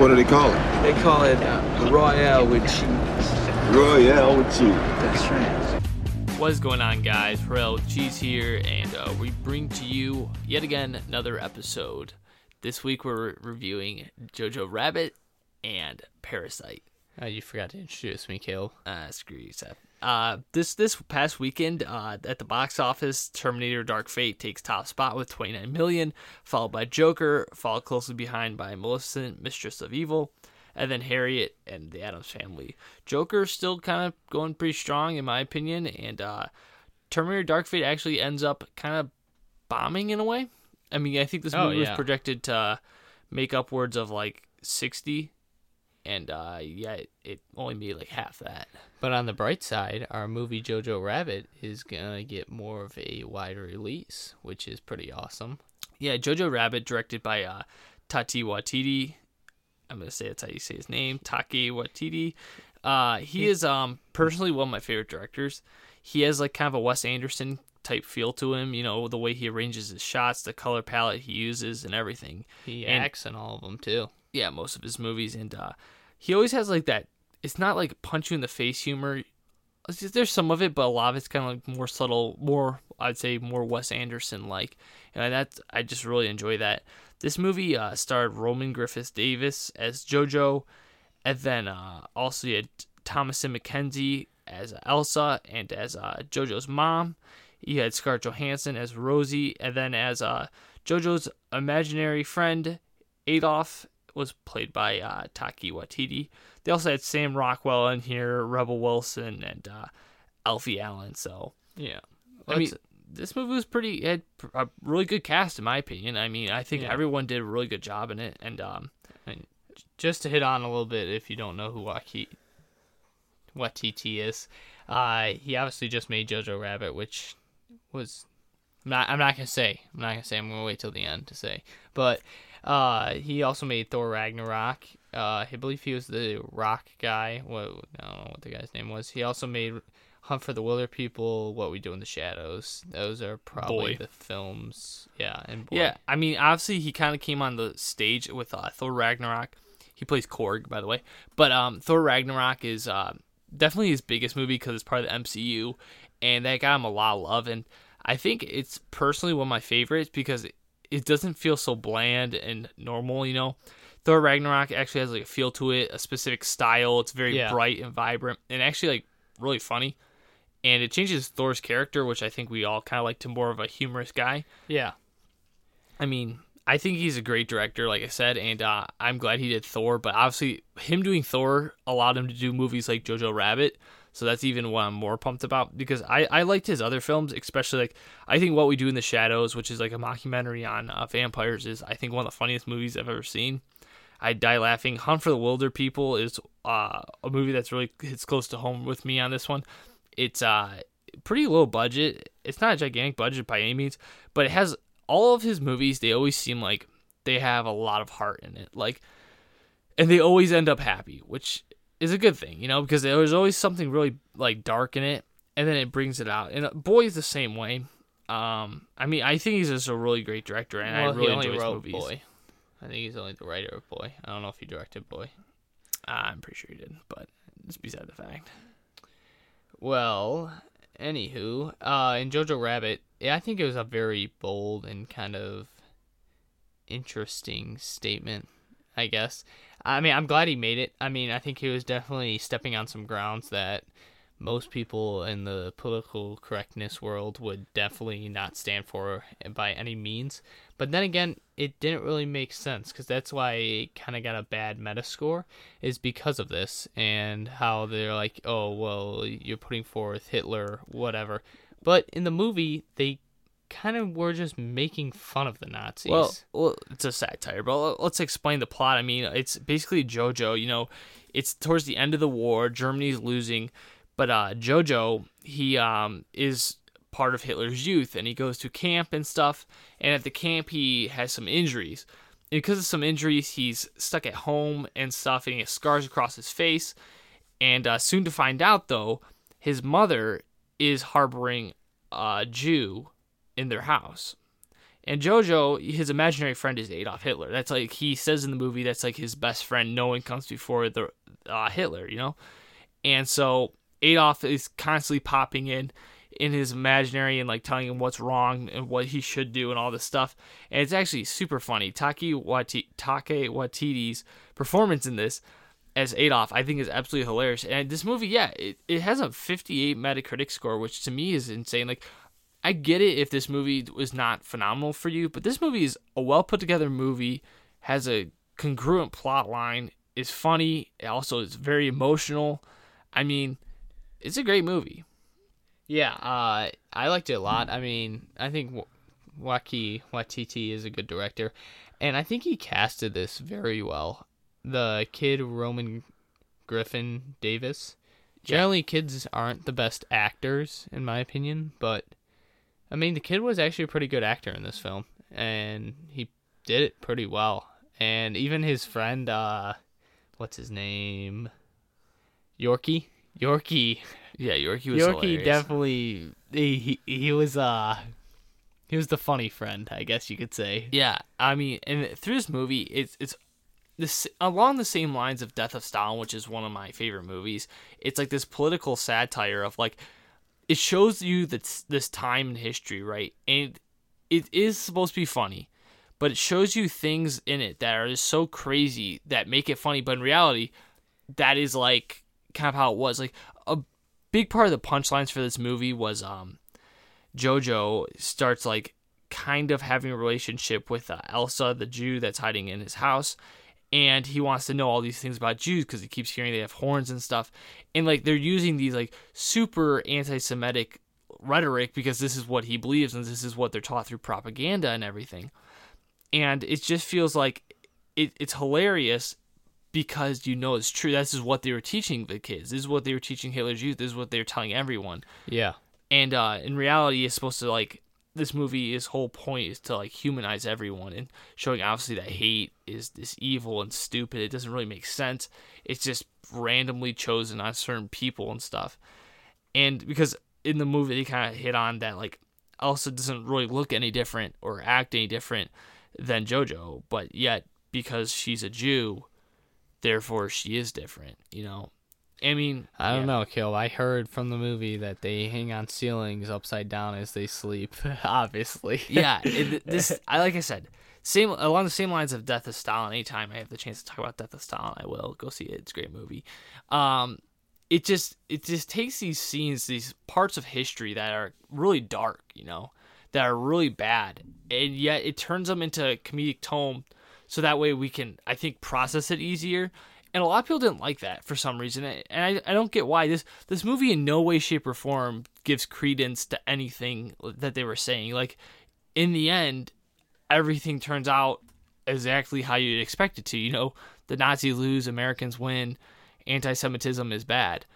What do they call it? They call it uh, Royale with cheese. Royale with cheese. That's right. What is going on, guys? Royale with Cheese here, and uh, we bring to you yet again another episode. This week we're reviewing Jojo Rabbit and Parasite. Oh, you forgot to introduce me, Caleb. Uh, screw you, Seth. Uh, this this past weekend uh, at the box office, Terminator: Dark Fate takes top spot with 29 million, followed by Joker, followed closely behind by Maleficent, Mistress of Evil, and then Harriet and the Addams Family. Joker still kind of going pretty strong in my opinion, and uh, Terminator: Dark Fate actually ends up kind of bombing in a way. I mean, I think this Oh, movie was projected to make upwards of like 60, and uh, yeah, it, it only made like half that. But on the bright side, our movie Jojo Rabbit is gonna get more of a wide release, which is pretty awesome. Yeah, Jojo Rabbit, directed by uh, Tati Watiti. I'm gonna say that's how you say his name, Taki Watiti. Uh, he is um personally one of my favorite directors. He has like kind of a Wes Anderson type feel to him. You know the way he arranges his shots, the color palette he uses, and everything. He And- acts in all of them too. yeah, most of his movies, and uh, he always has like that. It's not like punch you in the face humor. Just- There's some of it, but a lot of it's kind of like more subtle, more I'd say more Wes Anderson like, and that's I just really enjoy that. This movie uh, starred Roman Griffiths Davis as JoJo, and then uh, also you had Thomasin McKenzie as Elsa and as uh, JoJo's mom. You had Scarlett Johansson as Rosie, and then as uh, JoJo's imaginary friend Adolf was played by uh, Taki Watiti. They also had Sam Rockwell in here, Rebel Wilson, and uh, Alfie Allen. So Yeah. I mean, this movie was pretty it had a really good cast in my opinion. I mean, I think Yeah. everyone did a really good job in it, and um, just to hit on a little bit, if you don't know who Waki, Watiti is, uh, he obviously just made Jojo Rabbit, which was I'm not I'm not gonna say I'm not gonna say I'm gonna wait till the end to say, but uh, he also made Thor Ragnarok. Uh, I believe he was the Rock guy. What I don't know what the guy's name was. He also made Hunt for the Wilderpeople, What We Do in the Shadows. Those are probably Boy. the films. Yeah, and Boy. yeah, I mean, obviously he kind of came on the stage with uh, Thor Ragnarok. He plays Korg, by the way, but um, Thor Ragnarok is uh, definitely his biggest movie because it's part of the MCU, and that got him a lot of love. And I think it's personally one of my favorites because it, doesn't feel so bland and normal. You know, Thor Ragnarok actually has like a feel to it, a specific style. It's very Yeah. bright and vibrant, and actually like really funny. And it changes Thor's character, which I think we all kind of like to more of a humorous guy. yeah. I mean, I think he's a great director, like I said, and uh, I'm glad he did Thor. But obviously, him doing Thor allowed him to do movies like Jojo Rabbit. So that's even what I'm more pumped about because I, I liked his other films, especially like I think What We Do in the Shadows, which is like a mockumentary on uh, vampires, is I think one of the funniest movies I've ever seen. I die laughing. Hunt for the Wilderpeople is uh, a movie that's really hits close to home with me on this one. It's uh pretty low budget. It's not a gigantic budget by any means, but it has all of his movies. They always seem like they have a lot of heart in it. Like, and they always end up happy, which is a good thing, you know, because there's always something really like dark in it, and then it brings it out. And Boy is the same way. Um, I mean, I think he's just a really great director, and well, I really enjoy his movies. Boy. I think he's only the writer of Boy. I don't know if he directed Boy. I'm pretty sure he did, but it's beside the fact. Well, anywho, uh, in Jojo Rabbit, yeah, I think it was a very bold and kind of interesting statement. I guess. I mean, I'm glad he made it. I mean, I think he was definitely stepping on some grounds that most people in the political correctness world would definitely not stand for by any means. But then again, it didn't really make sense because that's why it kind of got a bad Metascore is because of this and how they're like, oh well, you're putting forth Hitler, whatever. But in the movie, they kind of were just making fun of the Nazis. Well, well, it's a satire, but let's explain the plot. I mean, it's basically JoJo. You know, it's towards the end of the war. Germany's losing, but uh, JoJo he um is part of Hitler's youth, and he goes to camp and stuff. And at the camp, he has some injuries. And because of some injuries, he's stuck at home and stuff, and he has scars across his face. And uh, soon to find out, though, his mother is harboring a Jew in their house And Jojo, his imaginary friend is Adolf Hitler. That's like he says in the movie. That's like his best friend. No one comes before the uh, Hitler, you know. And so Adolf is constantly popping in in his imaginary and like telling him what's wrong and what he should do and all this stuff. And it's actually super funny. Taki Wati- Take Watiti's performance in this as Adolf, I think, is absolutely hilarious. And this movie, yeah, it, it has a 58 Metacritic score, which to me is insane. Like, I get it if this movie was not phenomenal for you, but this movie is a well put together movie, has a congruent plot line, is funny, it also is very emotional. I mean, it's a great movie. Yeah, uh, I liked it a lot. I mean, I think Waki Watiti is a good director, and I think he casted this very well. The kid Roman Griffin Davis. Generally, kids aren't the best actors, in my opinion, but I mean, the kid was actually a pretty good actor in this film, and he did it pretty well. And even his friend, uh, what's his name? Yorkie. Yorkie. Yeah, Yorkie was Yorkie hilarious. definitely he, he he was uh he was the funny friend, I guess you could say. Yeah, I mean, and through this movie, it's it's this along the same lines of Death of Stalin, which is one of my favorite movies. It's like this political satire of like it shows you that this time in history, right? And it is supposed to be funny, but it shows you things in it that are just so crazy that make it funny. But in reality, that is like kind of how it was. Like a big part of the punchlines for this movie was um Jojo starts like kind of having a relationship with uh, Elsa, the Jew that's hiding in his house, and he wants to know all these things about Jews because he keeps hearing they have horns and stuff, and like they're using these like super anti-Semitic rhetoric because this is what he believes and this is what they're taught through propaganda and everything, and it just feels like it, it's hilarious because you know it's true. This is what they were teaching the kids. This is what they were teaching Hitler's youth. This is what they were telling everyone Yeah. and uh, in reality it's supposed to like this movie's whole point is to like humanize everyone and showing obviously that hate is this evil and stupid. It doesn't really make sense. It's just randomly chosen on certain people and stuff. And because in the movie they kind of hit on that like elsa doesn't really look any different or act any different than jojo but yet because she's a jew therefore she is different you know i mean I don't yeah. know, Kill. I heard from the movie that they hang on ceilings upside down as they sleep. Obviously. yeah, it, this I like I said, same along the same lines of Death of Stalin. Anytime I have the chance to talk about Death of Stalin, I will go see it. It's a great movie. Um, it just it just takes these scenes, these parts of history that are really dark, you know, that are really bad, and yet it turns them into comedic tone, so that way we can I think process it easier. And a lot of people didn't like that for some reason, and I, I don't get why. This this movie in no way, shape, or form gives credence to anything that they were saying. Like in the end, everything turns out exactly how you'd expect it to. You know, the Nazis lose, Americans win, anti Semitism is bad.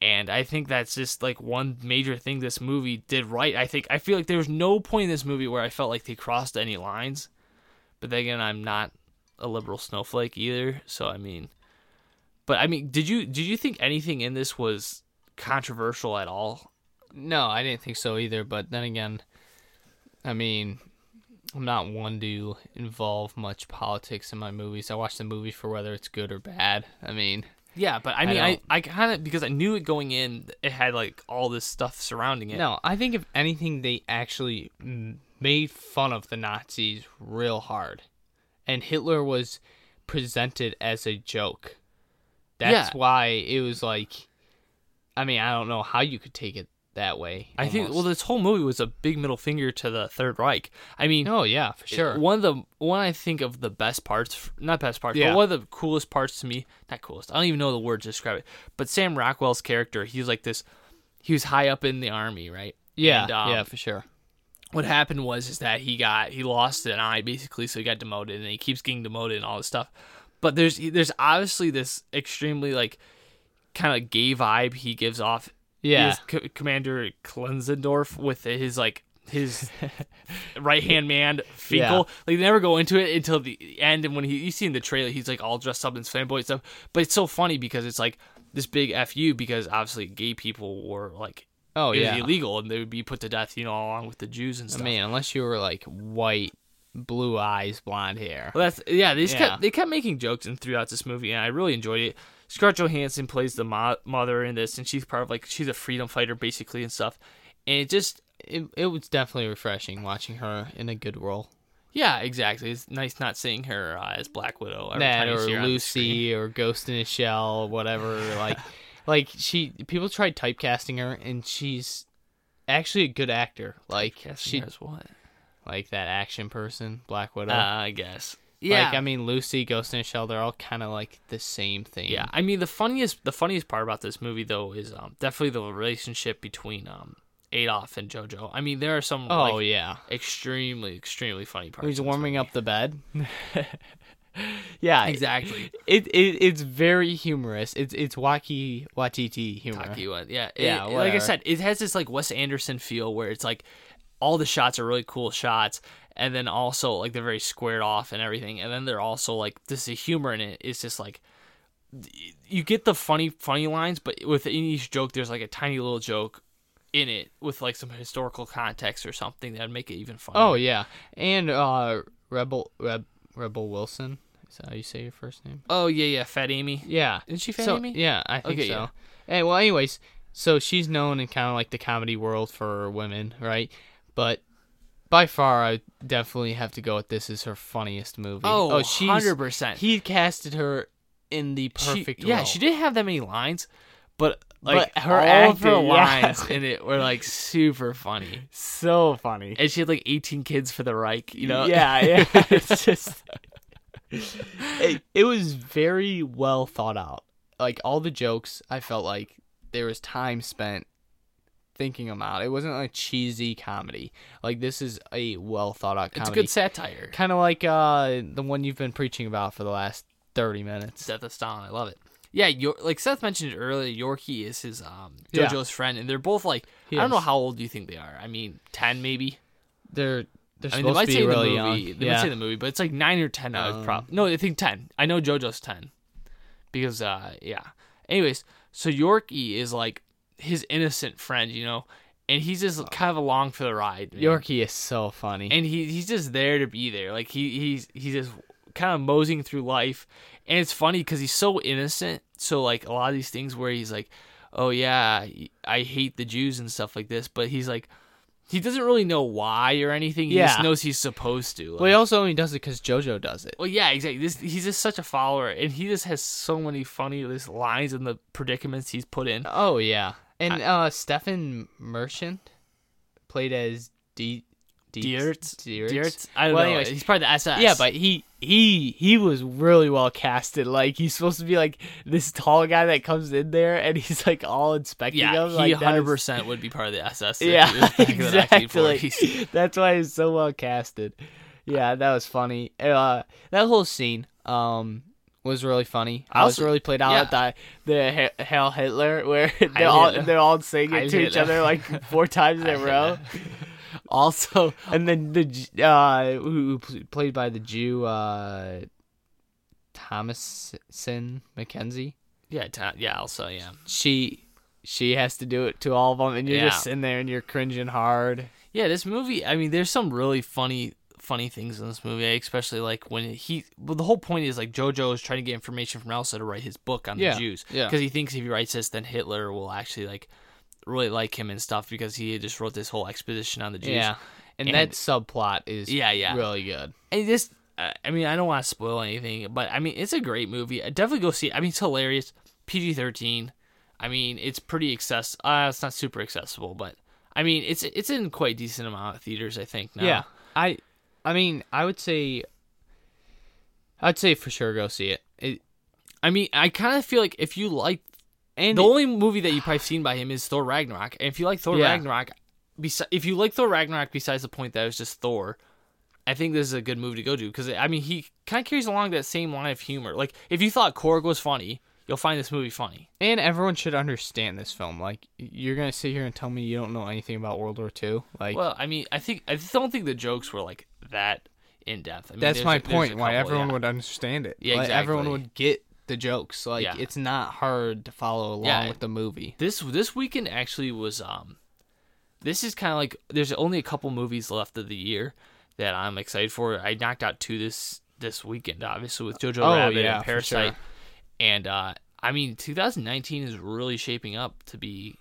And I think that's just like one major thing this movie did right. I think I feel like there was no point in this movie where I felt like they crossed any lines. But then again, I'm not a liberal snowflake either, so I mean but I mean, did you did you think anything in this was controversial at all? No, I didn't think so either. But then again, I mean, I'm not one to involve much politics in my movies. I watch the movie for whether it's good or bad. I mean, Yeah, but I I mean, I, don't- I, kind of because I knew it going in, it had like all this stuff surrounding it. no, I think if anything, they actually made fun of the Nazis real hard, and Hitler was presented as a joke. That's Yeah. why it was like, I mean, I don't know how you could take it that way. I think well, this whole movie was a big middle finger to the Third Reich. I mean, oh yeah, for sure. one of the one I think of the best parts, not best parts, Yeah. but one of the coolest parts to me, not coolest. I don't even know the word to describe it. But Sam Rockwell's character, he's like this. He was high up in the army, right? yeah, And, um, yeah, for sure. what happened was is that he got he lost an eye basically, so he got demoted, and he keeps getting demoted and all this stuff. But there's there's obviously this extremely like kind of gay vibe he gives off. Yeah. C- Commander Klenzendorf with his like his right hand man Finkel. Like they never go into it until the end, and when he you see in the trailer, he's like all dressed up in fanboy stuff. But it's so funny because it's like this big fu because obviously gay people were like Oh yeah. illegal, and they would be put to death, you know, along with the Jews and stuff. I mean, unless you were like white, blue eyes, blonde hair. Well, that's yeah. They Yeah. kept they kept making jokes and throughout this movie, and I really enjoyed it. Scarlett Johansson plays the mo- mother in this, and she's part of like she's a freedom fighter basically and stuff. And it just It, it was definitely refreshing watching her in a good role. yeah, exactly. It's nice not seeing her uh, as Black Widow every that or see her on the screen. Lucy or Ghost in a Shell, whatever. Like, like she people tried typecasting her, and she's actually a good actor. Like she, as what? Like that action person, Black Widow. Uh, I guess. Yeah. Like I mean, Lucy, Ghost in a Shell, they're all kind of like the same thing. Yeah, I mean the funniest the funniest part about this movie though is um, definitely the relationship between um, Adolf and JoJo. I mean there are some Oh like, yeah. extremely extremely funny parts. He's warming up the bed. yeah, exactly. It, it it's very humorous. It's it's wacky Watiti humor. Taki. Yeah, Yeah, it- like I said, it has this like Wes Anderson feel where it's like all the shots are really cool shots, and then also like they're very squared off and everything, and then they're also like this the humor in it is just like you get the funny funny lines, but within each joke there's like a tiny little joke in it with like some historical context or something that'd make it even funnier. Oh yeah, and uh, Rebel Reb, Rebel Wilson. Is that how you say your first name? oh yeah, yeah, Fat Amy. Yeah. Isn't she Fat so, Amy? Yeah, I think Okay, so. yeah. Hey, well, anyways, so she's known in kind of like the comedy world for women, right? But by far, I definitely have to go with this as her funniest movie. Oh, oh she's 100%. He casted her in the She- perfect yeah, role. she didn't have that many lines, but like But her all of her acting, yeah. lines in it were like super funny. so funny. And she had like 18 kids for the Reich, you know? Yeah, yeah. it's just it, it was very well thought out. Like all the jokes, I felt like there was time spent thinking them out. It wasn't like cheesy comedy. Like this is a well thought out comedy. it's a good satire. kind of like uh the one you've been preaching about for the last 30 minutes. Seth Aston, I love it. Yeah, Yor- like Seth mentioned it earlier, Yorkie is his um Yeah. JoJo's friend, and they're both like He I don't know how old do you think they are? I mean, ten maybe. They're they're I mean, they supposed might to say be the really movie. young. They yeah. might say the movie, but it's like nine or ten. I Um, prob- no, I think ten. I know JoJo's ten, because uh yeah. Anyways, so Yorkie is like his innocent friend, you know, and he's just kind of along for the ride. man. Yorkie is so funny. and he he's just there to be there. Like he he's he's just kind of moseying through life, and it's funny because he's so innocent. So like a lot of these things where he's like, oh yeah, I hate the Jews and stuff like this, but he's like. He doesn't really know why or anything. He just Yeah. knows he's supposed to. well, he also only does it because JoJo does it. well, yeah, exactly. This he's just such a follower, and he just has so many funny this lines and the predicaments he's put in. Oh yeah, and uh, Stephen Merchant played as D. Deertz, Deertz. I don't Well, know. anyways, he's part of the SS. Yeah, but he he he was really well casted. Like he's supposed to be like this tall guy that comes in there and he's like all inspecting yeah, him. he hundred percent would be part of the SS. Yeah, was back in the 1940s. exactly. That's why he's so well casted. Yeah, that was funny. Uh, that whole scene um was really funny. I was Also- really played out yeah. at the the He- Hail Hitler where they're all they're all saying Heil it to each other like four times in a row. Also, And then the uh who, played by the Jew uh Thomasin McKenzie. yeah, ta- yeah. Also, yeah, She she has to do it to all of them, and you're Yeah. just sitting there and you're cringing hard. yeah. This movie. I mean, there's some really funny, funny things in this movie. Especially like when he. Well, the whole point is like JoJo is trying to get information from Elsa to write his book on Yeah, the Jews. yeah. Because he thinks if he writes this, then Hitler will actually like really like him and stuff because he just wrote this whole exposition on the Jews. Yeah, and, And- that subplot is Yeah, yeah. really good. And this, uh, I mean, I don't want to spoil anything, but I mean, it's a great movie. I definitely go see it. I mean, it's hilarious. PG thirteen. I mean, it's pretty access. Uh, it's not super accessible, but I mean, it's it's in quite decent amount of theaters. I think. Now. Yeah, I, I mean, I would say, I'd say for sure go see it. it I mean, I kind of feel like if you like, and the only movie that you've probably seen by him is Thor Ragnarok, and if you like Thor Yeah. Ragnarok, besi- if you like Thor Ragnarok, besides the point that it was just Thor. I think this is a good movie to go to because I mean he kind of carries along that same line of humor. Like if you thought Korg was funny, you'll find this movie funny. and everyone should understand this film. Like, you're gonna sit here and tell me you don't know anything about World War II? Like, Well, I mean, I think I don't think the jokes were like that in depth. I mean, that's my a- point. a Why everyone yeah. would understand it. Yeah, Like, Everyone would get the jokes. Like Yeah. it's not hard to follow along Yeah. with the movie. This this weekend actually was um this is kind of like there's only a couple movies left of the year that I'm excited for. I knocked out two this this weekend, obviously with Jojo Oh, Rabbit and Parasite, sure. and uh, I mean 2019 is really shaping up to be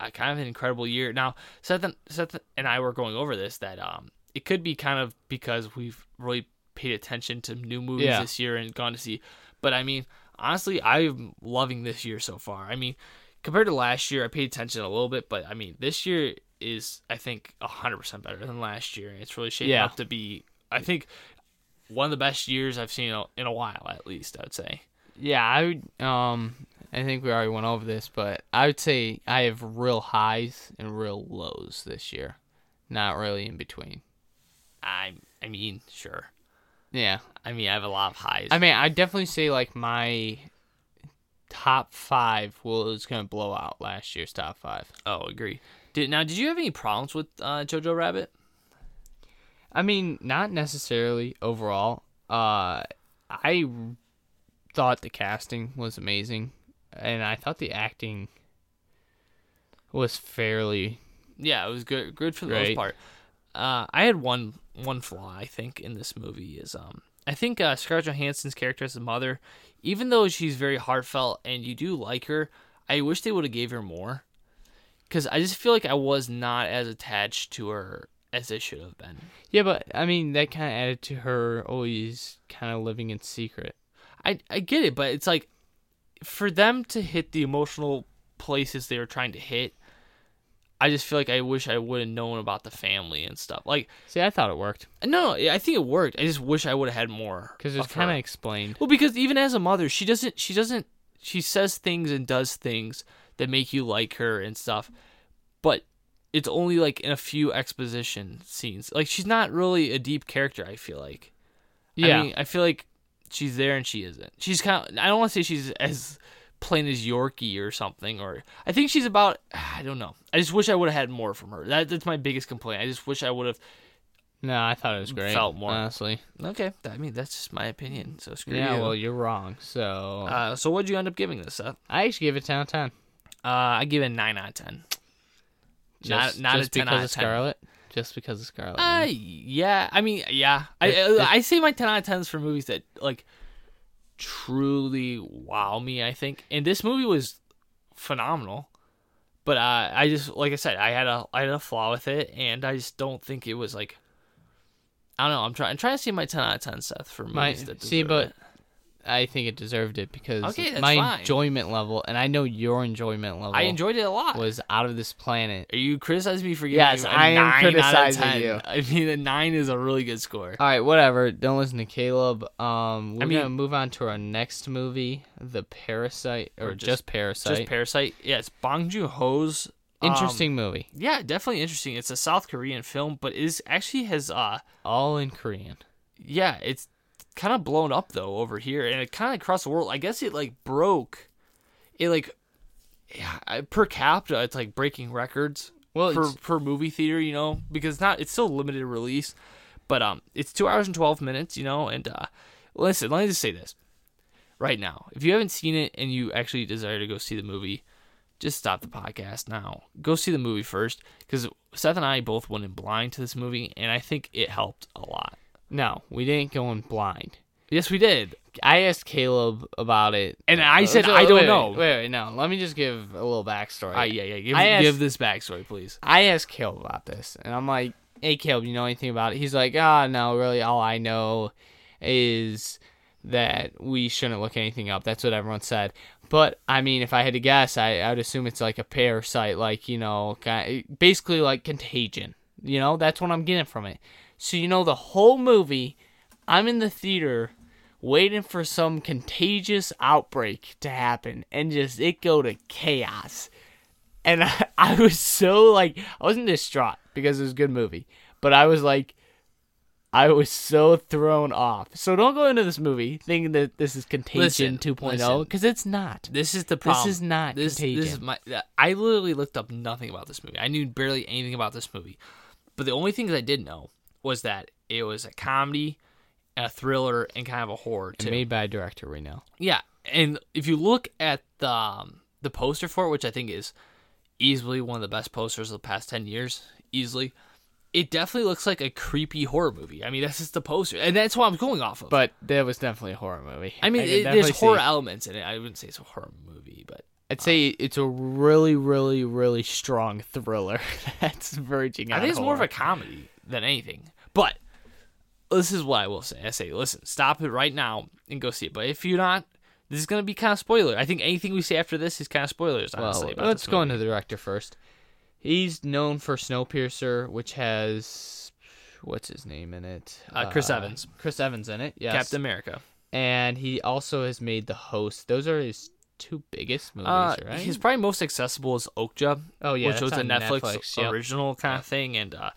a kind of an incredible year. Now Seth and, Seth and I were going over this that um it could be kind of because we've really paid attention to new movies Yeah. this year and gone to see, but I mean honestly I'm loving this year so far. I mean compared to last year, I paid attention a little bit, but I mean, this year is I think hundred percent better than last year. It's really shaping Yeah. up to be, I think, one of the best years I've seen in a- in a while, at least I'd say. Yeah, I would. Um, I think we already went over this, but I would say I have real highs and real lows this year. Not really in between. I I mean, sure. Yeah, I mean, I have a lot of highs. I mean, I definitely say like my top five will was gonna blow out last year's top five. oh, agree. Did now? Did you have any problems with uh, Jojo Rabbit? I mean, not necessarily overall. Uh, I thought the casting was amazing, and I thought the acting was fairly Yeah, it was good. Good for the most part. Uh, I had one one flaw I think in this movie is um I think uh, Scarlett Johansson's character as a mother, even though she's very heartfelt and you do like her, I wish they would have gave her more. Because I just feel like I was not as attached to her as I should have been. Yeah, but I mean that kind of added to her always kind of living in secret. I I get it, but it's like for them to hit the emotional places they were trying to hit. I just feel like I wish I would have known about the family and stuff. Like See, I thought it worked No, I think it worked. I just wish I would have had more. because it's kind of explained. well because even as a mother, she doesn't. She doesn't. She says things and does things that make you like her and stuff, but it's only like in a few exposition scenes. Like she's not really a deep character. I feel like. Yeah, I mean, I feel like she's there and she isn't. She's kind. Of, I don't want to say she's as plain as Yorkie or something. Or I think she's about. I don't know. I just wish I would have had more from her. That, that's my biggest complaint. I just wish I would have. no, I thought it was great. Felt more. honestly. Okay, I mean that's just my opinion. So screw Yeah, you. Yeah, well, you're wrong. So uh, so what'd you end up giving this, Seth? I actually give it ten out of ten. Uh, I give it nine out of ten. Just, not not just a ten because out of of. Scarlet. Just because of Scarlet. Uh, yeah. I mean, yeah. I It- I, I say my ten out of tens for movies that like truly wow me. I think, and this movie was phenomenal. But uh, I just like I said, I had a I had a flaw with it, and I just don't think it was like. I don't know. I'm trying. I'm trying to see my ten out of ten, Seth, for My- see, but it. I think it deserved it because Okay, my fine. enjoyment level, and I know your enjoyment level, I enjoyed it a lot. was out of this planet. Are you criticizing me for giving Yes, you a I am nine out of criticizing 10? you. I mean, a nine is a really good score. All right, whatever. Don't listen to Caleb. Um, we're I mean- gonna move on to our next movie, The Parasite, or, Or just, just- Parasite. Just Parasite. Yeah, it's Bong Joon Ho's. um, Interesting movie, yeah, definitely interesting. It's a South Korean film, but is actually has uh all in Korean. yeah, it's kind of blown up though over here, and it kind of across the world. I guess it like broke, it like yeah per capita it's like breaking records. Well, for for movie theater, you know, because it's not it's still limited release, but um, it's two hours and twelve minutes, you know, and uh, listen, let me just say this right now: if you haven't seen it and you actually desire to go see the movie, just stop the podcast now. Go see the movie first, because Seth and I both went in blind to this movie, and I think it helped a lot. No, we didn't go in blind. Yes, we did, I asked Caleb about it, and I Uh, said so- I don't wait, know. Wait, wait, wait, no. Let me just give a little backstory. Ah, yeah, yeah. Give, asked- give this backstory, please. I asked Caleb about this, and I'm like, "Hey, Caleb, you know anything about it?" He's like, "Ah, no, really. All I know is that we shouldn't look anything up. That's what everyone said." But I mean, if I had to guess, I, I would assume it's like a parasite, like you know, ki- basically like contagion. You know, that's what I'm getting from it. So you know, the whole movie, I'm in the theater waiting for some contagious outbreak to happen, and just it go to chaos and I, I was so like I wasn't distraught because it was a good movie, but I was like I was so thrown off. So don't go into this movie thinking that this is Contagion Listen, 2.0 because it's not. This is the problem. This is not this. This is my. I literally looked up nothing about this movie. I knew barely anything about this movie, but the only things I did know was that it was a comedy, a thriller, and kind of a horror And too. made by a director we know. yeah, and if you look at the um, the poster for it, which I think is easily one of the best posters of the past ten years, easily, it definitely looks like a creepy horror movie. I mean, that's just the poster, and that's what I'm going off of. But that was definitely a horror movie. I mean, can it, there's horror see- elements in it. I wouldn't say it's a horror movie, but I'd say it's a really, really, really strong thriller that's verging on I think it's more of a comedy than anything. But this is what I will say. I say, listen, stop it right now and go see it. But if you're not, this is gonna be kind of spoiler. I think anything we say after this is kind of spoilers. Honestly, Well, about let's go into the director first. He's known for Snowpiercer, which has what's his name in it? Uh, Chris Evans. Chris Evans in it. Yes. Captain America. And he also has made The Host. Those are his two biggest movies, Uh, right? His probably most accessible is Okja. Oh, yeah, which was a Netflix, Netflix, yep. original kind of thing, and uh,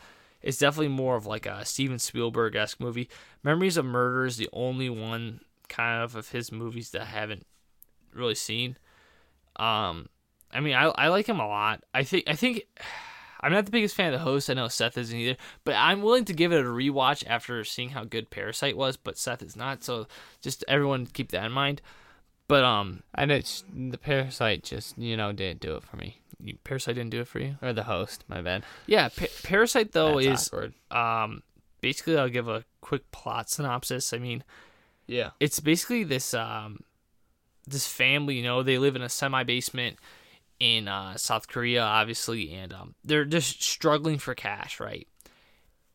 it's definitely more of like a Steven Spielberg esque movie. Memories of Murder is the only one kind of of his movies that I haven't really seen. Um, I mean, I I like him a lot. I think I think. I'm not the biggest fan of the host. I know Seth isn't either, but I'm willing to give it a rewatch after seeing how good Parasite was. But Seth is not, so just everyone keep that in mind. But um, and it's the Parasite just you know didn't do it for me. you- Parasite didn't do it for you. Or the host, my bad. Yeah, pa- Parasite though That's is awkward. um basically I'll give a quick plot synopsis. I mean, Yeah. it's basically this um this family, you know, they live in a semi basement in uh, South Korea, obviously, and um they're just struggling for cash, right?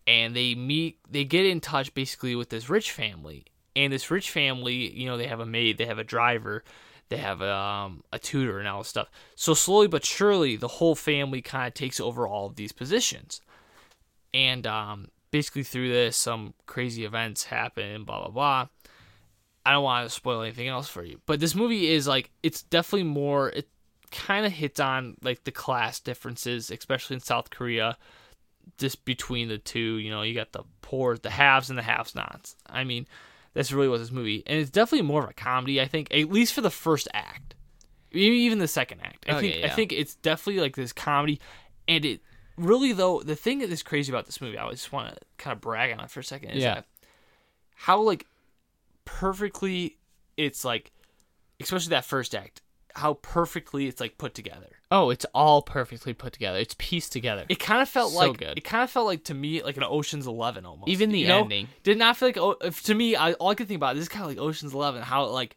And they meet, they get in touch basically with this rich family, and this rich family, you know, they have a maid, they have a driver, they have um, a tutor, and all this stuff. So slowly but surely, the whole family kind of takes over all of these positions, and um, basically through this, some crazy events happen, blah blah blah. I don't want to spoil anything else for you, but this movie is like it's definitely more. It kind of hits on like the class differences, especially in South Korea, just between the two. You know, you got the poor, the haves, and the have-nots. I mean, that's really what this movie, and it's definitely more of a comedy. I think, at least for the first act, maybe even the second act. I Okay, think I yeah. think it's definitely like this comedy, and it really though the thing that is crazy about this movie, I just want to kind of brag on it for a second. Is Yeah. that how like perfectly it's like especially that first act how perfectly it's like put together Oh, it's all perfectly put together. It's pieced together. it kind of felt So like good. it kind of felt like to me like an oceans 11 almost Even the you know? ending. did not feel like oh, if- to me I, all i could think about this is kind of like oceans 11 how like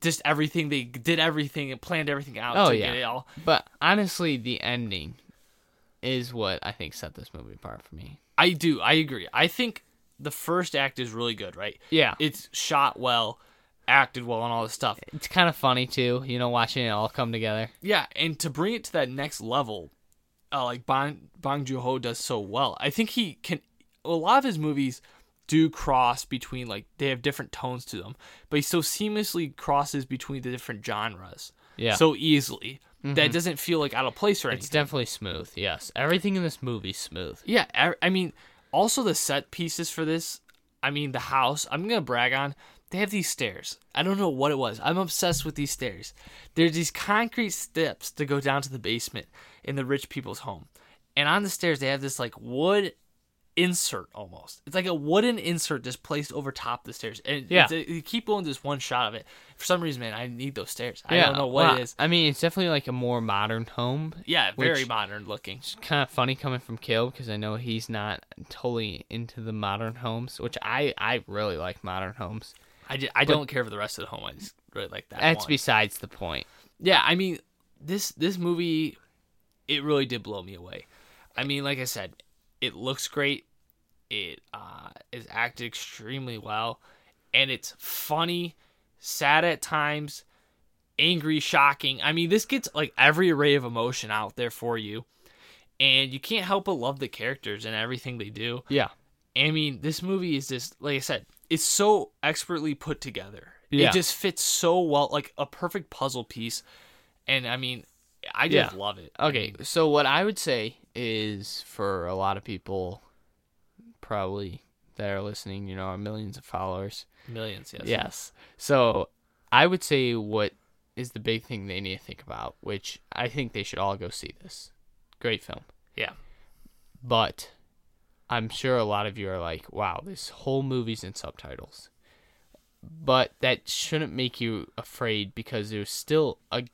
just everything they did everything and planned everything out Oh, to yeah. get it all But honestly, the ending is what I think set this movie apart for me. i do i agree i think the first act is really good right Yeah. it's shot well acted well and all this stuff It's kind of funny too, you know, watching it all come together. Yeah, and to bring it to that next level, uh, like Bong Bong Joon Ho does so well. I think he can. A lot of his movies do cross between like they have different tones to them, but he so seamlessly crosses between the different genres. Yeah. Mm-hmm. So easily that doesn't feel like out of place or anything. It's definitely smooth. Yes, everything in this movie's smooth. Yeah, I, I mean, also the set pieces for this. I mean, the house. I'm gonna brag on. They have these stairs. I don't know what it was. I'm obsessed with these stairs. There's these concrete steps to go down to the basement in the rich people's home, and on the stairs they have this like wood insert almost. It's like a wooden insert just placed over top the stairs, and Yeah. it's- you keep going this one shot of it. For some reason, man, I need those stairs. I yeah, don't know what well, it is. I mean, it's definitely like a more modern home. Yeah, very modern looking. It's kind of funny coming from Kill because I know he's not totally into the modern homes, which I I really like modern homes. I, ju- I don't care for the rest of the home. I just really like that. That's one. besides the point. yeah i mean this this movie it really did blow me away i mean like i said it looks great it uh is acted extremely well and it's funny sad at times angry shocking i mean this gets like every array of emotion out there for you and you can't help but love the characters and everything they do Yeah, I mean, this movie is just like I said, it's so expertly put together. Yeah. It just fits so well, like a perfect puzzle piece. And I mean, I just Yeah. love it. Okay, so what I would say is for a lot of people, probably that are listening, you know, our millions of followers. Millions, yes. Yes. So I would say what is the big thing they need to think about, which I think they should all go see this. Great film. Yeah. But I'm sure a lot of you are like, wow, this whole movie's in subtitles. but that shouldn't make you afraid because there's still a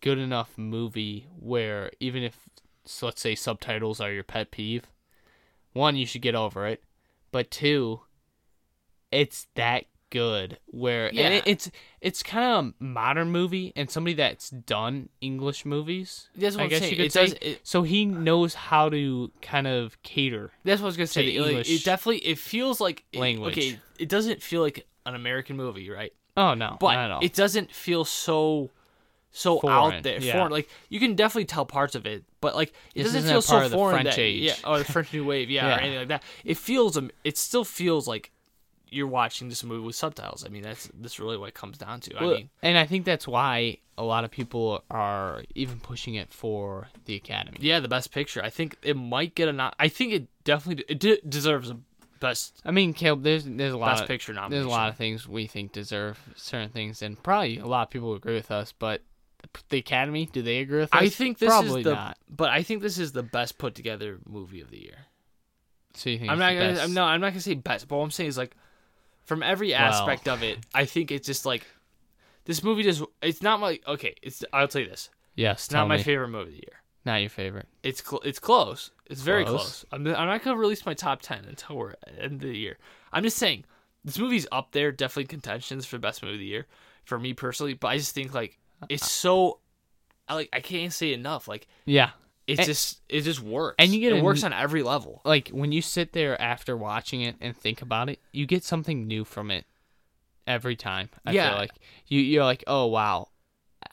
good enough movie where even if so let's say subtitles are your pet peeve, one you should get over it, but two, it's that good where Yeah. and it, it's it's kind of a modern movie and somebody that's done English movies. That's what I I'm guess saying. you could It say. does- it- so he knows how to kind of cater. That's what I was gonna say. the Like, English it definitely it feels like it- language. okay, it doesn't feel like an American movie, right? Oh no, But not at all. it doesn't feel so so Foreign, out there, yeah. foreign. Like you can definitely tell parts of it, but like it This doesn't feel so of the foreign French that, age. yeah, or the French New Wave, yeah, Yeah. or anything like that. It feels um, it still feels like you're watching this movie with subtitles. I mean, that's that's really what it comes down to. Well, I mean, and I think that's why a lot of people are even pushing it for the Academy. yeah, the best picture. I think it might get a. I think it definitely it de- deserves a best I mean, Caleb, there's there's a lot best of picture there's a lot of things we think deserve certain things, and probably a lot of people agree with us. But the Academy, do they agree with us? I think this probably is the, not. but I think this is the best put together movie of the year. So you think I'm it's not the gonna. best? I'm no. I'm not gonna say best, but what I'm saying is like, from every aspect of it, I think it's just like, this movie just. It's not my okay. It's. I'll tell you this. Yes, It's not my me. favorite movie of the year. Not your favorite. It's cl- it's close. It's very Close? close. I'm, I'm not gonna release my top ten until we're at the end of the year. I'm just saying this movie's up there, definitely contentions for best movie of the year for me personally. But I just think like it's so. I like I can't say enough. Like Yeah, it And- just it just works. and you get it works on every level. like when you sit there after watching it and think about it, you get something new from it every time. I Yeah. feel like you you're like, oh wow,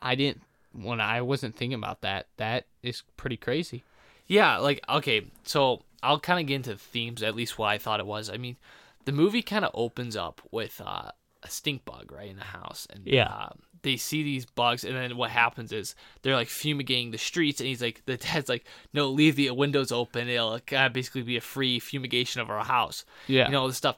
I didn't when I wasn't thinking about that. That is pretty crazy. Yeah, like okay, so I'll kind of get into the themes, at least what I thought it was. I mean, the movie kind of opens up with uh, a stink bug right in the house, and Yeah. uh, they see these bugs, and then what happens is they're like fumigating the streets, and he's like, the dad's like, no, leave the windows open, it'll of basically be a free fumigation of our house, Yeah. you know, all this stuff.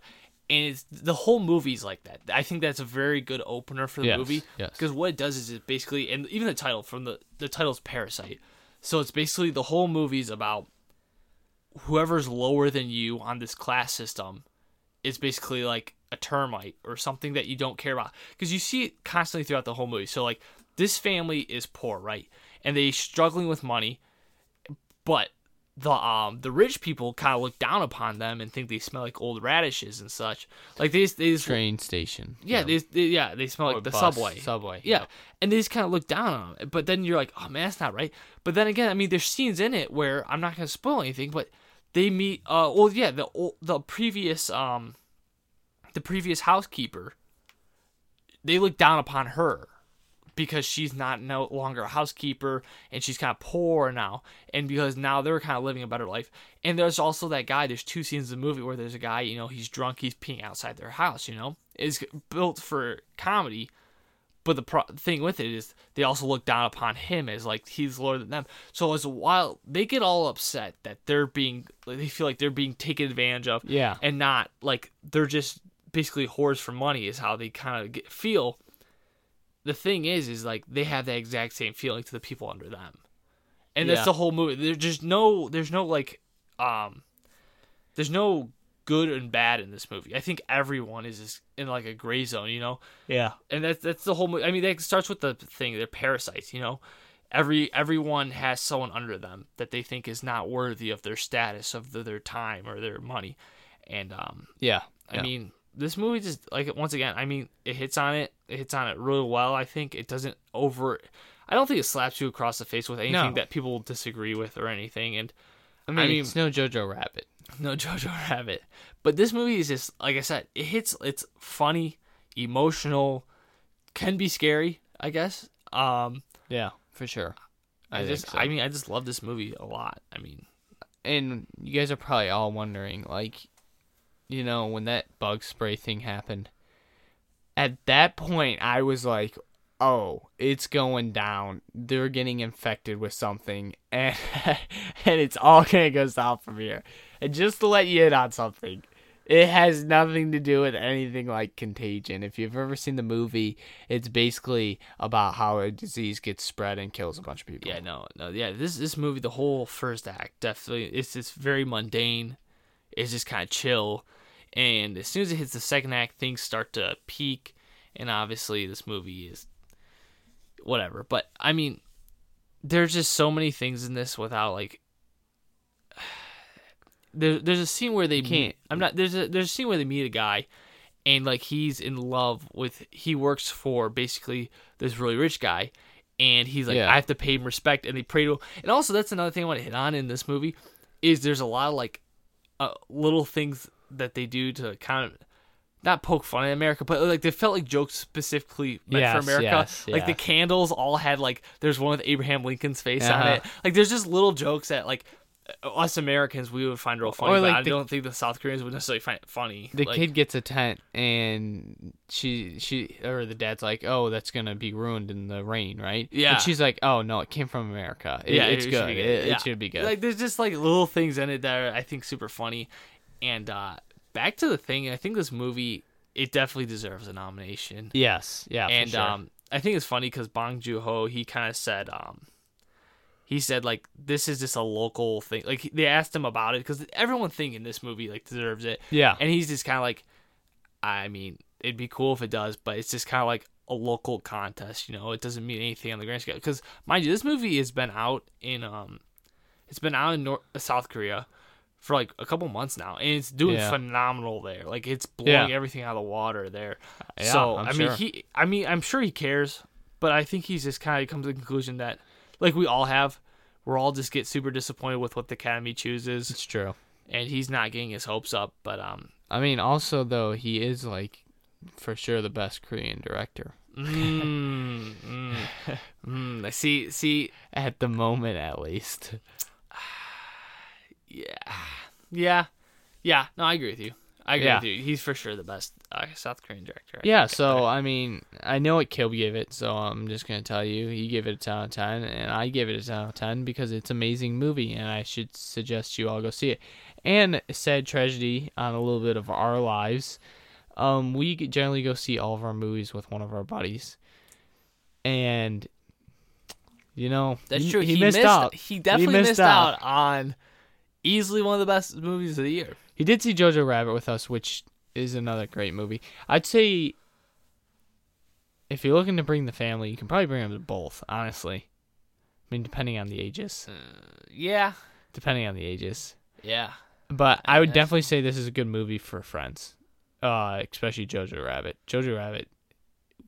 And it's the whole movie's like that. I think that's a very good opener for the Yes, movie yes. because what it does is it basically, and even the title from the the title's Parasite, so it's basically the whole movie's about whoever's lower than you on this class system is basically like a termite or something that you don't care about because you see it constantly throughout the whole movie. So like this family is poor, right? And they struggling with money, but the um the rich people kind of look down upon them and think they smell like old radishes and such. Like they just, they just Train station. yeah, they, they yeah they smell Or like the bus, subway. Subway. Yeah, and they just kind of look down on them. But then you're like, oh man, that's not right. But then again, I mean, there's scenes in it where I'm not gonna spoil anything, but they meet. Uh, well, yeah, the the previous um, the previous housekeeper. They look down upon her because she's not no longer a housekeeper and she's kind of poor now and because now they're kind of living a better life and there's also that guy there's two scenes in the movie where there's a guy you know he's drunk he's peeing outside their house you know it's built for comedy but the pro- thing with it is they also look down upon him as like he's lower than them so as a while they get all upset that they're being they feel like they're being taken advantage of Yeah. and not like they're just basically whores for money is how they kind of feel. The thing is is like they have that exact same feeling to the people under them. And that's the whole movie. There's just no there's no like um there's no good and bad in this movie. I think everyone is just in like a gray zone you know? Yeah. and that's that's the whole movie i mean that starts with the thing they're parasites you know? Every everyone has someone under them that they think is not worthy of their status of the, their time or their money. And um Yeah. I Yeah. mean, this movie just like once again, I mean, it hits on it. It hits on it really well. I think it doesn't over. I don't think it slaps you across the face with anything No. that people disagree with or anything. And I mean, mean- it's no Jojo Rabbit. no Jojo Rabbit, but this movie is just like I said. It hits. It's funny, emotional, can be scary. I guess. Um, Yeah, for sure. I, I, think just. so. I mean, I just love this movie a lot. I mean, and you guys are probably all wondering, like, you know, when that bug spray thing happened, at that point, I was like, oh, it's going down. They're getting infected with something, and and it's all gonna go south from here. And just to let you in on something, it has nothing to do with anything like contagion. If you've ever seen the movie, it's basically about how a disease gets spread and kills a bunch of people. Yeah, no, no, yeah. This this movie, the whole first act, definitely, it's just very mundane. It's just kind of chill. And as soon as it hits the second act, things start to peak, and obviously this movie is whatever. But I mean, there's just so many things in this without like. There, there's a scene where they can't- meet. I'm not. There's a there's a scene where they meet a guy, and like he's in love with. He works for basically this really rich guy, and he's like, Yeah. I have to pay him respect, and they pray to him. And also, that's another thing I want to hit on in this movie, is there's a lot of like, uh, little things that they do to kind of. Not poke fun at America, but like they felt like jokes specifically meant Yes, for America. yes, Like the candles all had like there's one with Abraham Lincoln's face on Uh-huh. it. Like there's just little jokes that like us Americans we would find real funny, Or, but like, I the- don't think the South Koreans would necessarily find it funny. The Like, kid gets a tent, and she she or the dad's like, "Oh, that's gonna be ruined in the rain, right?" Yeah. And she's like, "Oh no, it came from America. It, yeah, it's it good. Should be It, Yeah. it should be good." Like there's just like little things in it that are I think super funny. And uh back to the thing, I think this movie it definitely deserves a nomination. yes, yeah, for and sure. um I think it's funny because Bong Joon Ho he kind of said um he said like this is just a local thing. Like they asked him about it because everyone thinking this movie like deserves it. yeah, And he's just kind of like, I mean, it'd be cool if it does, but it's just kind of like a local contest, you know. It doesn't mean anything on the grand scale. Because mind you, this movie has been out in um, it's been out in North, South Korea for like a couple months now, and it's doing Yeah. phenomenal there. Like it's blowing Yeah. everything out of the water there. Yeah, so I'm I mean, sure. he, I mean, I'm sure he cares, but I think he's just kind of come to the conclusion that, like we all have, we're all just get super disappointed with what the Academy chooses, it's true. and he's not getting his hopes up. But um, I mean, also though, he is like for sure the best Korean director Mm, mm, mm. I see. See, at the moment, at least. Yeah, yeah, yeah. No, I agree with you. I agree Yeah. with you. He's for sure the best uh, South Korean director. I Yeah, think. so I mean, I know what Kib gave it, so I'm just gonna tell you, he gave it a ten out of ten, and I give it a ten out of ten because it's an amazing movie, and I should suggest you all go see it. And sad tragedy on a little bit of our lives, um, we generally go see all of our movies with one of our buddies, and you know, that's he, true. He, missed, out. He definitely missed missed, out. out. on easily one of the best movies of the year. He did see Jojo Rabbit with us, which is another great movie. I'd say if you're looking to bring the family, you can probably bring them to both, honestly. I mean, depending on the ages. Yeah, Depending on the ages. yeah. But I would That's- definitely say this is a good movie for friends, uh, especially Jojo Rabbit. Jojo Rabbit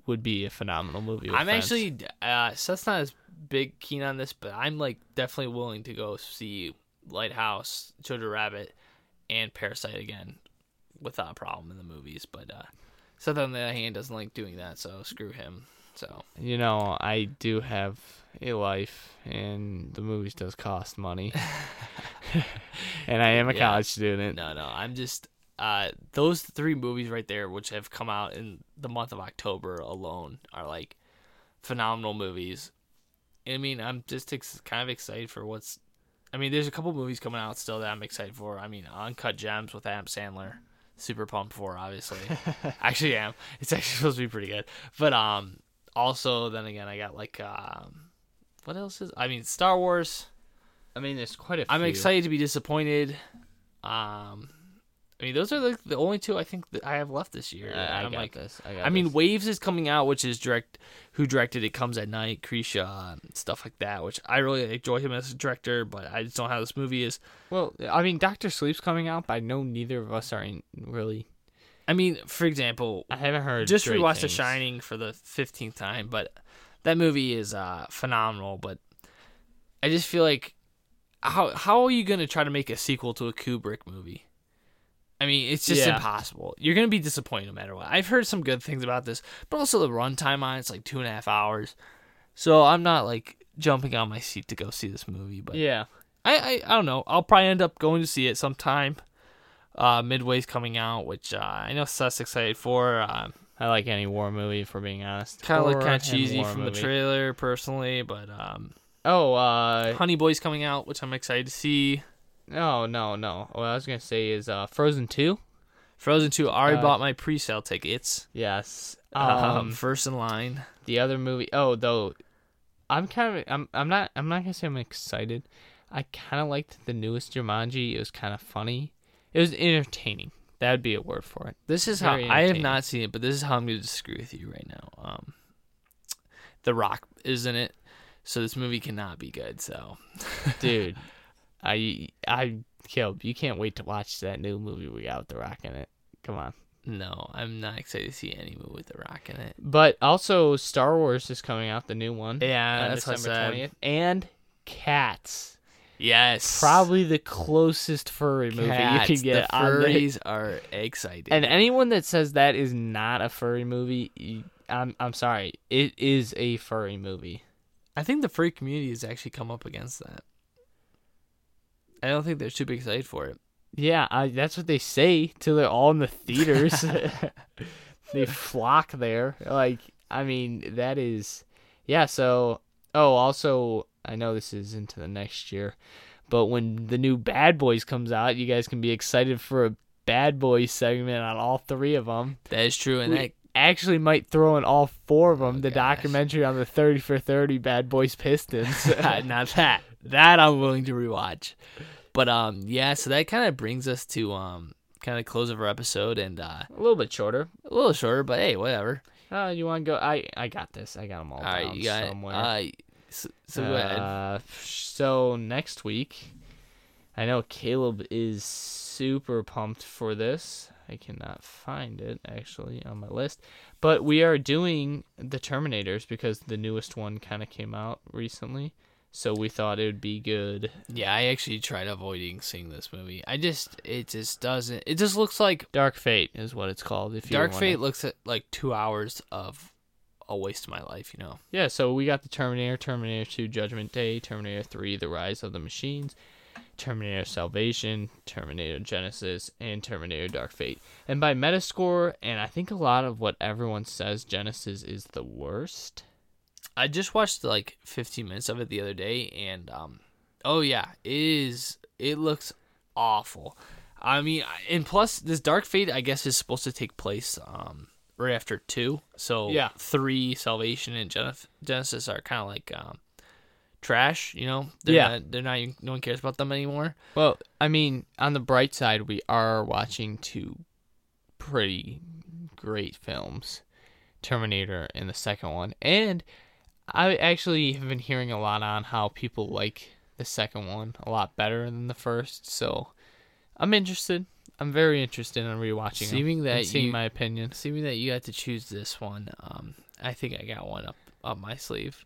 would be a phenomenal movie. I'm friends. actually uh, Seth's not as big keen on this, but I'm like definitely willing to go see Lighthouse, Jojo Rabbit, and Parasite again without a problem in the movies. But uh, Seth on the other hand doesn't like doing that, so screw him. So You know, I do have a life, and the movies does cost money, and I am a Yeah. college student. no, no, I'm just uh, those three movies right there, which have come out in the month of October alone, are like phenomenal movies. I mean, I'm just ex- kind of excited for what's. I mean, there's a couple movies coming out still that I'm excited for. I mean, Uncut Gems with Adam Sandler, super pumped for. Obviously, actually am. It's actually supposed to be pretty good. But um, also then again, I got like um, what else is? I mean, Star Wars. I mean, there's quite a. I'm excited to be disappointed. Um, I mean, those are like the only two I think that I have left this year. I, I got like, this. I, got I mean, this. Waves is coming out, which is direct. Who directed it? Comes at Night, Krisha, and stuff like that. Which I really enjoy him as a director, but I just don't know how this movie is. well, I mean, Doctor Sleep's coming out, but I know neither of us are in, really. I mean, for example, I haven't heard. just rewatched The. Shining for the fifteenth time, but that movie is uh, phenomenal. But I just feel like how how are you gonna try to make a sequel to a Kubrick movie? I mean, it's just Yeah. impossible. You're gonna be disappointed no matter what. I've heard some good things about this, but also the runtime on it's like two and a half hours. So I'm not like jumping on my seat to go see this movie, but Yeah. I, I I don't know. I'll probably end up going to see it sometime. Uh, Midway's coming out, which uh, I know Seth's excited for. Um, I like any war movie, for being honest. kind of like kind of cheesy from the trailer personally but um Oh, uh, honey boy's coming out which i'm excited to see no, no, no. What I was gonna say is uh, Frozen Two. frozen 2 i already Uh, bought my pre-sale tickets Yes. um, Um, first in line the other movie. Oh, though, I'm kind of. I'm. I'm not. I'm not gonna say I'm excited. I kind of liked the newest Jumanji. It was kind of funny. It was entertaining. That would be a word for it. This is how I have not seen it, but this is how I'm going to disagree with you right now. Um, The Rock is in it, so this movie cannot be good. So Dude, I I Caleb, you can't wait to watch that new movie we got with The Rock in it. Come on. no, I'm not excited to see any movie with The Rock in it. But also Star Wars is coming out, the new one. Yeah, on that's December twentieth. And Cats. Yes, Probably the closest furry movie Cats, you can get the furries are excited. And anyone that says that is not a furry movie, I'm I'm sorry. It is a furry movie. I think the furry community has actually come up against that. I don't think they're super excited for it. Yeah, I, that's what they say till they're all in the theaters. they flock there. Like, I mean, that is, yeah. So, oh, also, I know this is into the next year, but when the new Bad Boys comes out, you guys can be excited for a Bad Boys segment on all three of them. That is true, and We that actually might throw in all four of them. Oh, the gosh. documentary on the thirty for thirty Bad Boys Pistons. now that that I'm willing to rewatch. But um, yeah. So that kind of brings us to um, kind of close of our episode, and uh, a little bit shorter. a little shorter, but hey, whatever. Uh, you want to go? I I got this. I got them all, All down you got somewhere. it. Uh, so, so go ahead. Uh, so next week, I know Caleb is super pumped for this. I cannot find it actually on my list, but we are doing the Terminators because the newest one kind of came out recently. So we thought it would be good. Yeah, I actually tried avoiding seeing this movie. I just, it just doesn't. It just looks like Dark Fate is what it's called. If you Dark Fate looks at like two hours of a waste of my life. You know. Yeah, so we got the Terminator, Terminator 2 Judgment Day, Terminator 3 The Rise of the Machines, Terminator Salvation, Terminator Genisys, and Terminator Dark Fate. And by Metascore, and I think a lot of what everyone says Genisys is the worst. I just watched like 15 minutes of it the other day, and um, oh yeah, it is. It looks awful. I mean, and plus this Dark Fate, I guess, is supposed to take place um right after two. So Yeah. three Salvation and Gen- Genisys are kind of like um trash. You know, they're Yeah. not, they're not. even- No one cares about them anymore. Well, I mean, on the bright side, we are watching two pretty great films Terminator and the second one. And I actually have been hearing a lot on how people like the second one a lot better than the first. So I'm interested. I'm very interested in rewatching and that seeing you- my opinion. Assuming that you had to choose this one, um, I think I got one up up my sleeve.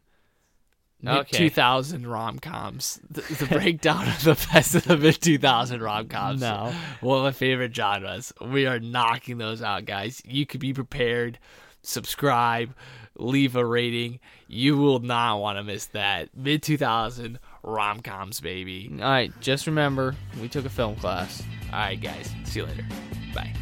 Okay. Two thousand rom coms. The, the breakdown of the best of the mid two thousand rom coms. No. one of my favorite genres. We are knocking those out, guys. You could be prepared. Subscribe, leave a rating. You will not want to miss that mid two thousand rom coms, baby. All right, just remember, we took a film class. All right, guys. See you later. Bye.